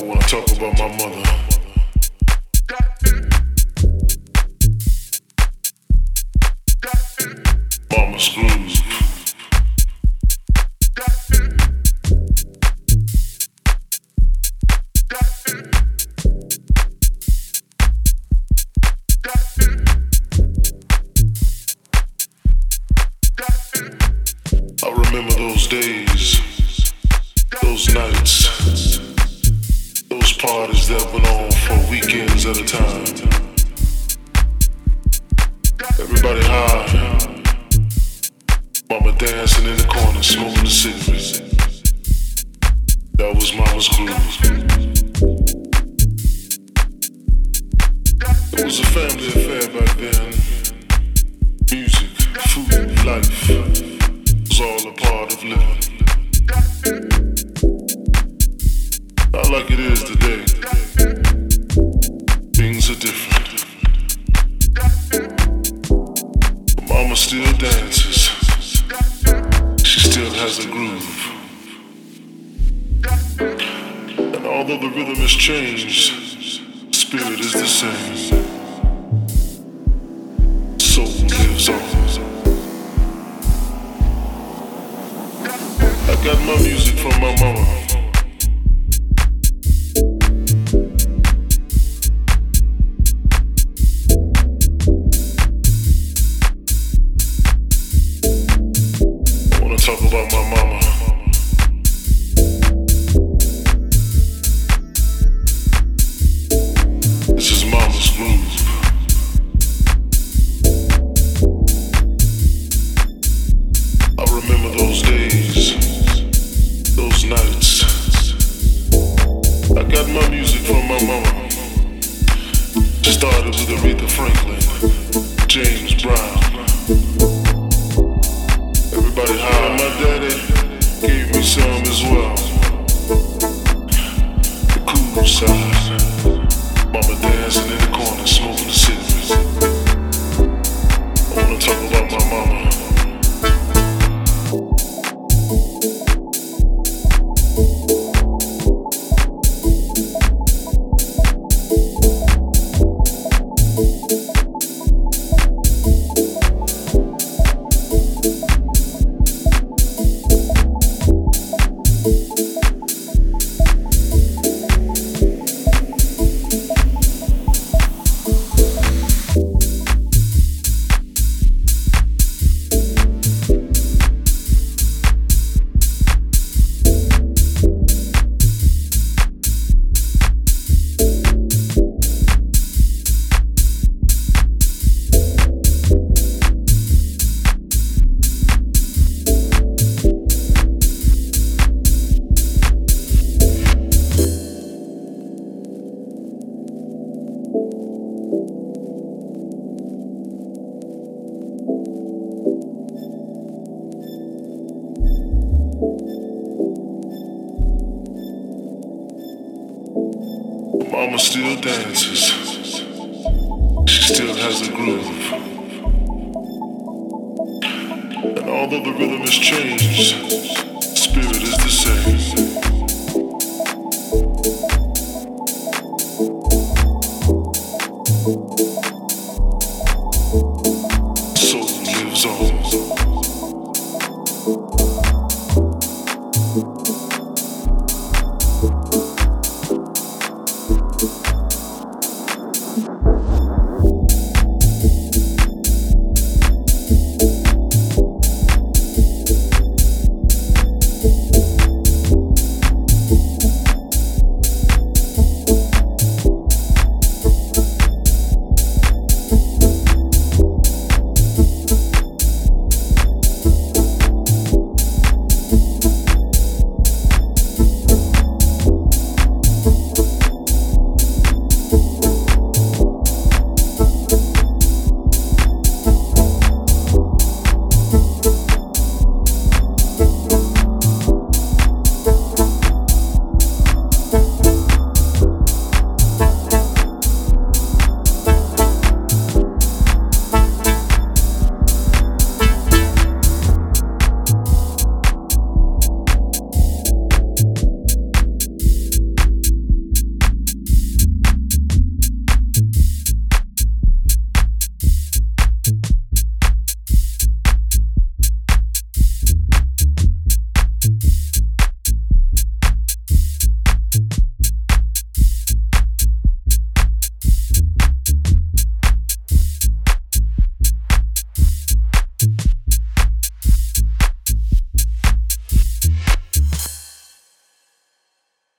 talk about my mother. I remember those days, on for weekends at a time. Everybody high, mama dancing in the corner, smoking the cigarette. That was mama's groove. It was a family affair back then. Music, food, life mama still dances. She still has a groove. And although the rhythm has changed, spirit is the same. Soul lives on. I got my music from my mama. Talk about my mama. This is mama's groove. I remember those days, those nights. I got my music from my mama. Started with Aretha Franklin, James Brown. Everybody high. My daddy gave me some as well. The cool side. Mama dancing in the corner, smoking a cigarette. I wanna talk about my mama. Mama still dances. She still has a groove. And although the rhythm has changed, spirit is the same.